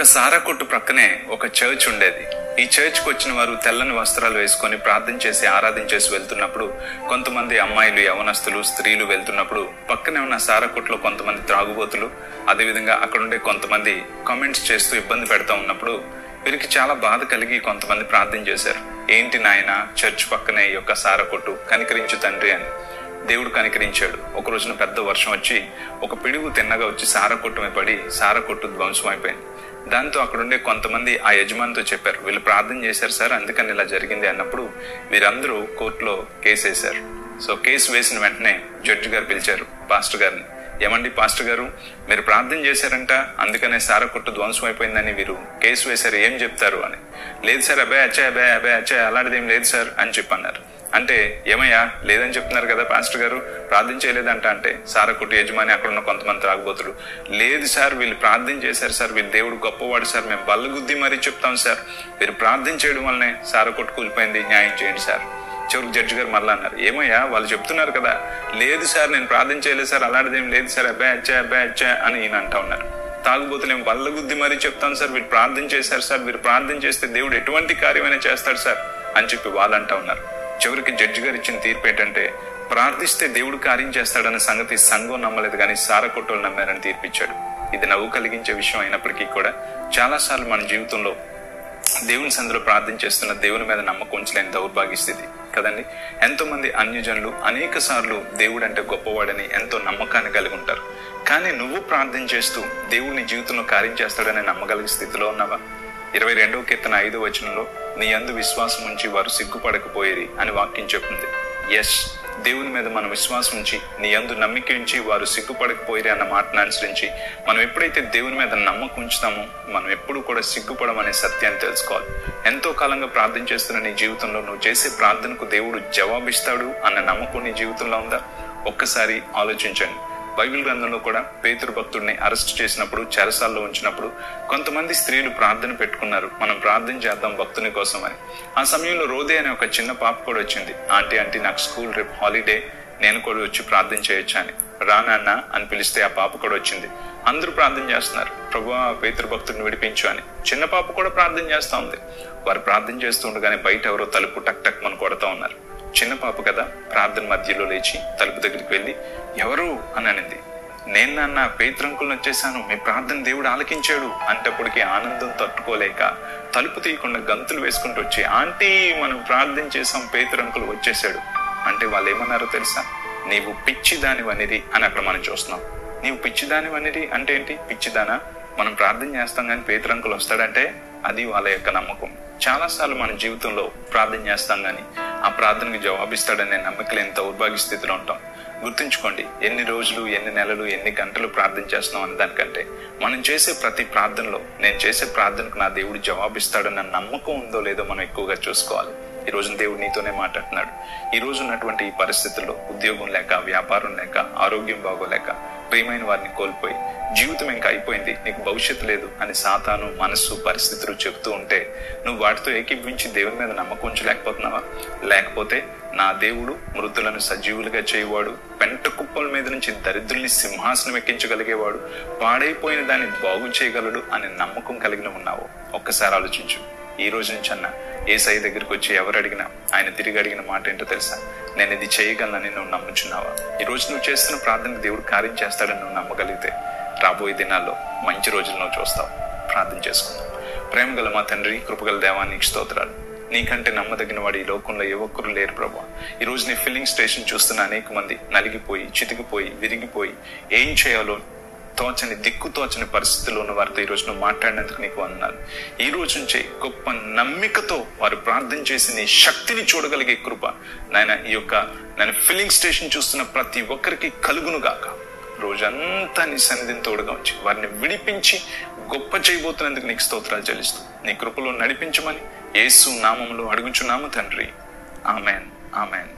ఒక సారా కొట్టు ప్రక్కనే ఒక చర్చ్ ఉండేది. ఈ చర్చ్కి వచ్చిన వారు తెల్లని వస్త్రాలు వేసుకొని ప్రార్థన చేసి ఆరాధించేసి వెళ్తున్నప్పుడు కొంతమంది అమ్మాయిలు యవనస్తులు స్త్రీలు వెళ్తున్నప్పుడు పక్కనే ఉన్న సారా కొట్లో కొంతమంది త్రాగుబోతులు అదేవిధంగా అక్కడ ఉండే కొంతమంది కామెంట్స్ చేస్తూ ఇబ్బంది పెడతా ఉన్నప్పుడు వీరికి చాలా బాధ కలిగి కొంతమంది ప్రార్థన చేశారు. ఏంటి నాయన చర్చ్ పక్కనే ఈ యొక్క సారా కొట్టు కనికరించు తండ్రి అని. దేవుడు కనికరించాడు. ఒక రోజున పెద్ద వర్షం వచ్చి ఒక పిడుగు తిన్నగా వచ్చి సార కొట్టుమే పడి సార కొట్టు ధ్వంసం అయిపోయింది. దాంతో అక్కడుండే కొంతమంది ఆ యజమానితో చెప్పారు. వీళ్ళు ప్రార్థన చేశారు సార్ అందుకని ఇలా జరిగింది అన్నప్పుడు వీరందరూ కోర్టులో కేసు వేశారు. సో కేసు వేసిన వెంటనే జడ్జి గారు పిలిచారు పాస్టర్ గారిని. ఏమండి పాస్టర్ గారు మీరు ప్రార్థన చేశారంట అందుకనే సార కొట్టు ధ్వంసం అయిపోయిందని వీరు కేసు వేశారు ఏం చెప్తారు అని. లేదు సార్ అబ్బాయి అచ్చాయి అబ్బాయి అబ్బాయి అచ్చాయి అలాంటిది ఏం లేదు సార్ అని చెప్పన్నారు. అంటే ఏమయ్యా లేదని చెప్తున్నారు కదా పాస్టర్ గారు ప్రార్థన చేయలేదంట అంటే సార యజమాని అక్కడ ఉన్న కొంతమంది త్రాగుబోతులు. లేదు సార్ వీళ్ళు ప్రార్థన చేశారు సార్ వీళ్ళు దేవుడు గొప్పవాడు సార్ మేము బల్లగుద్ది మరీ చెప్తాం సార్. మీరు ప్రార్థన చేయడం వల్లనే సార కొట్టు కూలిపోయింది న్యాయం చేయండి సార్. చివరికి జడ్జి గారు మళ్ళీ అన్నారు ఏమయ్యా వాళ్ళు చెప్తున్నారు కదా లేదు సార్ నేను ప్రార్థన చేయలేదు సార్ అలాంటిది ఏం లేదు సార్ అబ్బాయి అచ్చా అబ్బాయి అచ్చా అని ఈయన అంటా ఉన్నారు. తాగుబోతులు ఏం బల్ల గుద్ది మరీ చెప్తాను సార్ వీళ్ళు ప్రార్థన చేశారు సార్ వీరు ప్రార్థన చేస్తే దేవుడు ఎటువంటి కార్యమైనా చేస్తాడు సార్ అని చెప్పి వాళ్ళంటా ఉన్నారు. చివరికి జడ్జి గారు ఇచ్చిన తీర్పు ఏంటంటే ప్రార్థిస్తే దేవుడు కార్యం చేస్తాడన్న సంగతి సంఘం నమ్మలేదు కానీ సారకొట్టోలు నమ్మారని తీర్పిచ్చాడు. ఇది నవ్వు కలిగించే విషయం అయినప్పటికీ కూడా చాలాసార్లు మన జీవితంలో దేవుని సందులో ప్రార్థన చేస్తున్న దేవుని మీద నమ్మకం ఉంచలేని దౌర్భాగ్య స్థితి. కదండి? ఎంతో మంది అన్యజనులు అనేక సార్లు దేవుడు అంటే గొప్పవాడని ఎంతో నమ్మకాన్ని కలిగి ఉంటారు. కానీ నువ్వు ప్రార్థన చేస్తూ దేవుడిని జీవితంలో కార్యం చేస్తాడని నమ్మగలిగే స్థితిలో ఉన్నావా? ఇరవై రెండవ కీర్తన ఐదో వచనంలో నీ అందు విశ్వాసం ఉంచి వారు సిగ్గుపడకపోయేది అని వాక్యం చెప్తుంది. ఎస్ దేవుని మీద మనం విశ్వాసం ఉంచి నీ అందు నమ్మిక ఉంచి వారు సిగ్గుపడకపోయిరి అన్న మాటను అనుసరించి మనం ఎప్పుడైతే దేవుని మీద నమ్మకం ఉంచుతామో మనం ఎప్పుడు కూడా సిగ్గుపడమనే సత్యాన్ని తెలుసుకోవాలి. ఎంతో కాలంగా ప్రార్థన చేస్తున్న నీ జీవితంలో నువ్వు చేసే ప్రార్థనకు దేవుడు జవాబిస్తాడు అన్న నమ్మకం నీ జీవితంలో ఉందా? ఒక్కసారి ఆలోచించండి. బైబిల్ గ్రంథంలో కూడా పేతురు భక్తుడిని అరెస్ట్ చేసినప్పుడు చెరసాల్లో ఉంచినప్పుడు కొంతమంది స్త్రీలు ప్రార్థన పెట్టుకున్నారు. మనం ప్రార్థన చేద్దాం భక్తుని కోసం అని ఆ సమయంలో రోదే అనే ఒక చిన్న పాప కూడా వచ్చింది. ఆంటీ ఆంటీ నాకు స్కూల్ రేపు హాలిడే. నేను కూడా వచ్చి ప్రార్థన చేయొచ్చా అని. రానాన్న అని పిలిస్తే ఆ పాప కూడా వచ్చింది. అందరూ ప్రార్థన చేస్తున్నారు. ప్రభు పేతురు భక్తుడిని విడిపించు అని. చిన్న పాప కూడా ప్రార్థన చేస్తూ ఉంది. వారు ప్రార్థన చేస్తుండగానే బయట ఎవరో తలుపు టక్ టక్ మన కొడతా ఉన్నారు. చిన్న పాప కదా ప్రార్థన మధ్యలో లేచి తలుపు దగ్గరికి వెళ్ళి ఎవరు? అని అనింది. నేను నాన్న పేత్రంకులను వచ్చేసాను. మీ ప్రార్థన దేవుడు ఆలకించాడు. అంటప్పటికి ఆనందం తట్టుకోలేక తలుపు తీయకుండా గంతులు వేసుకుంటూ వచ్చి ఆంటీ మనం ప్రార్థన చేసాం పేతురంకులు వచ్చేసాడు అంటే వాళ్ళు ఏమన్నారో తెలుసా? నీవు పిచ్చిదాని వనిరి అని అక్కడ మనం చూస్తున్నాం. నీవు పిచ్చిదాని వనిరి అంటే ఏంటి? పిచ్చిదానా? మనం ప్రార్థన చేస్తాం కానీ పేతురంకులు వస్తాడంటే అది వాళ్ళ యొక్క నమ్మకం. చాలాసార్లు మన జీవితంలో ప్రార్థన చేస్తాం కానీ ఆ ప్రార్థనకు జవాబిస్తాడనే నమ్మకలు ఎంత దౌర్భాగ్య స్థితిలో ఉంటాం. గుర్తుంచుకోండి ఎన్ని రోజులు ఎన్ని నెలలు ఎన్ని గంటలు ప్రార్థన చేస్తున్నాం అని దానికంటే మనం చేసే ప్రతి ప్రార్థనలో నేను చేసే ప్రార్థనకు నా దేవుడు జవాబిస్తాడన్న నమ్మకం ఉందో లేదో మనం ఎక్కువగా చూసుకోవాలి. ఈ రోజు దేవుడు నీతోనే మాట్లాడుతున్నాడు. ఈ రోజు ఉన్నటువంటి ఈ పరిస్థితుల్లో ఉద్యోగం లేక వ్యాపారం లేక ఆరోగ్యం బాగోలేక ప్రియమైన వారిని కోల్పోయి జీవితం ఇంకా అయిపోయింది నీకు భవిష్యత్తు లేదు అని సాతాను మనస్సు పరిస్థితులు చెప్తూ ఉంటే నువ్వు వాటితో ఏకీభవించి దేవుని మీద నమ్మకం ఉంచలేకపోతున్నావా? లేకపోతే నా దేవుడు మృతులను సజీవులుగా చేయవాడు పెంట కుప్పల మీద నుంచి దరిద్రుల్ని సింహాసనం ఎక్కించగలిగేవాడు పాడైపోయిన దాన్ని బాగు చేయగలడు అనే నమ్మకం కలిగిన ఉన్నావు? ఒక్కసారి ఆలోచించు. ఈ రోజు నుంచి అన్న ఏసఐ దగ్గరికి వచ్చి ఎవరు అడిగినా ఆయన తిరిగి అడిగిన మాట ఏంటో తెలుసా? నేను ఇది చేయగలనని నువ్వు నమ్ముచున్నావా? ఈ రోజు నువ్వు చేస్తున్న ప్రార్థన దేవుడు కార్యం చేస్తాడని నువ్వు నమ్మగలిగితే రాబోయే దినాల్లో మంచి రోజులు నువ్వు చూస్తావు. ప్రార్థన చేసుకుందాం. ప్రేమ గల మా తండ్రి కృపగల దేవానికి స్తోత్రాలు. నీకంటే నమ్మదగిన వాడు ఈ లోకంలో ఏ ఒక్కరు లేరు ప్రభా. ఈ నీ ఫిల్లింగ్ స్టేషన్ చూస్తున్న అనేక మంది నలిగిపోయి చితికిపోయి విరిగిపోయి ఏం చేయాలో తోచని దిక్కు తోచని పరిస్థితుల్లో ఉన్న వారితో ఈ నువ్వు మాట్లాడినందుకు నీకు అన్నాను ఈ రోజు నుంచే గొప్ప నమ్మికతో వారు ప్రార్థన చేసి నీ శక్తిని చూడగలిగే కృప నాయన ఈ యొక్క నేను ఫిల్లింగ్ స్టేషన్ చూస్తున్న ప్రతి ఒక్కరికి కలుగును గాక రోజంతా నీ సన్నిధిని తోడుగా ఉంచి వారిని విడిపించి గొప్ప చేయబోతున్నందుకు నీకు స్తోత్రాలు చెల్లిస్తూ నీ కృపలో నడిపించమని యేసు నామంలో అడుగుచున్నాము తండ్రి. Amen amen.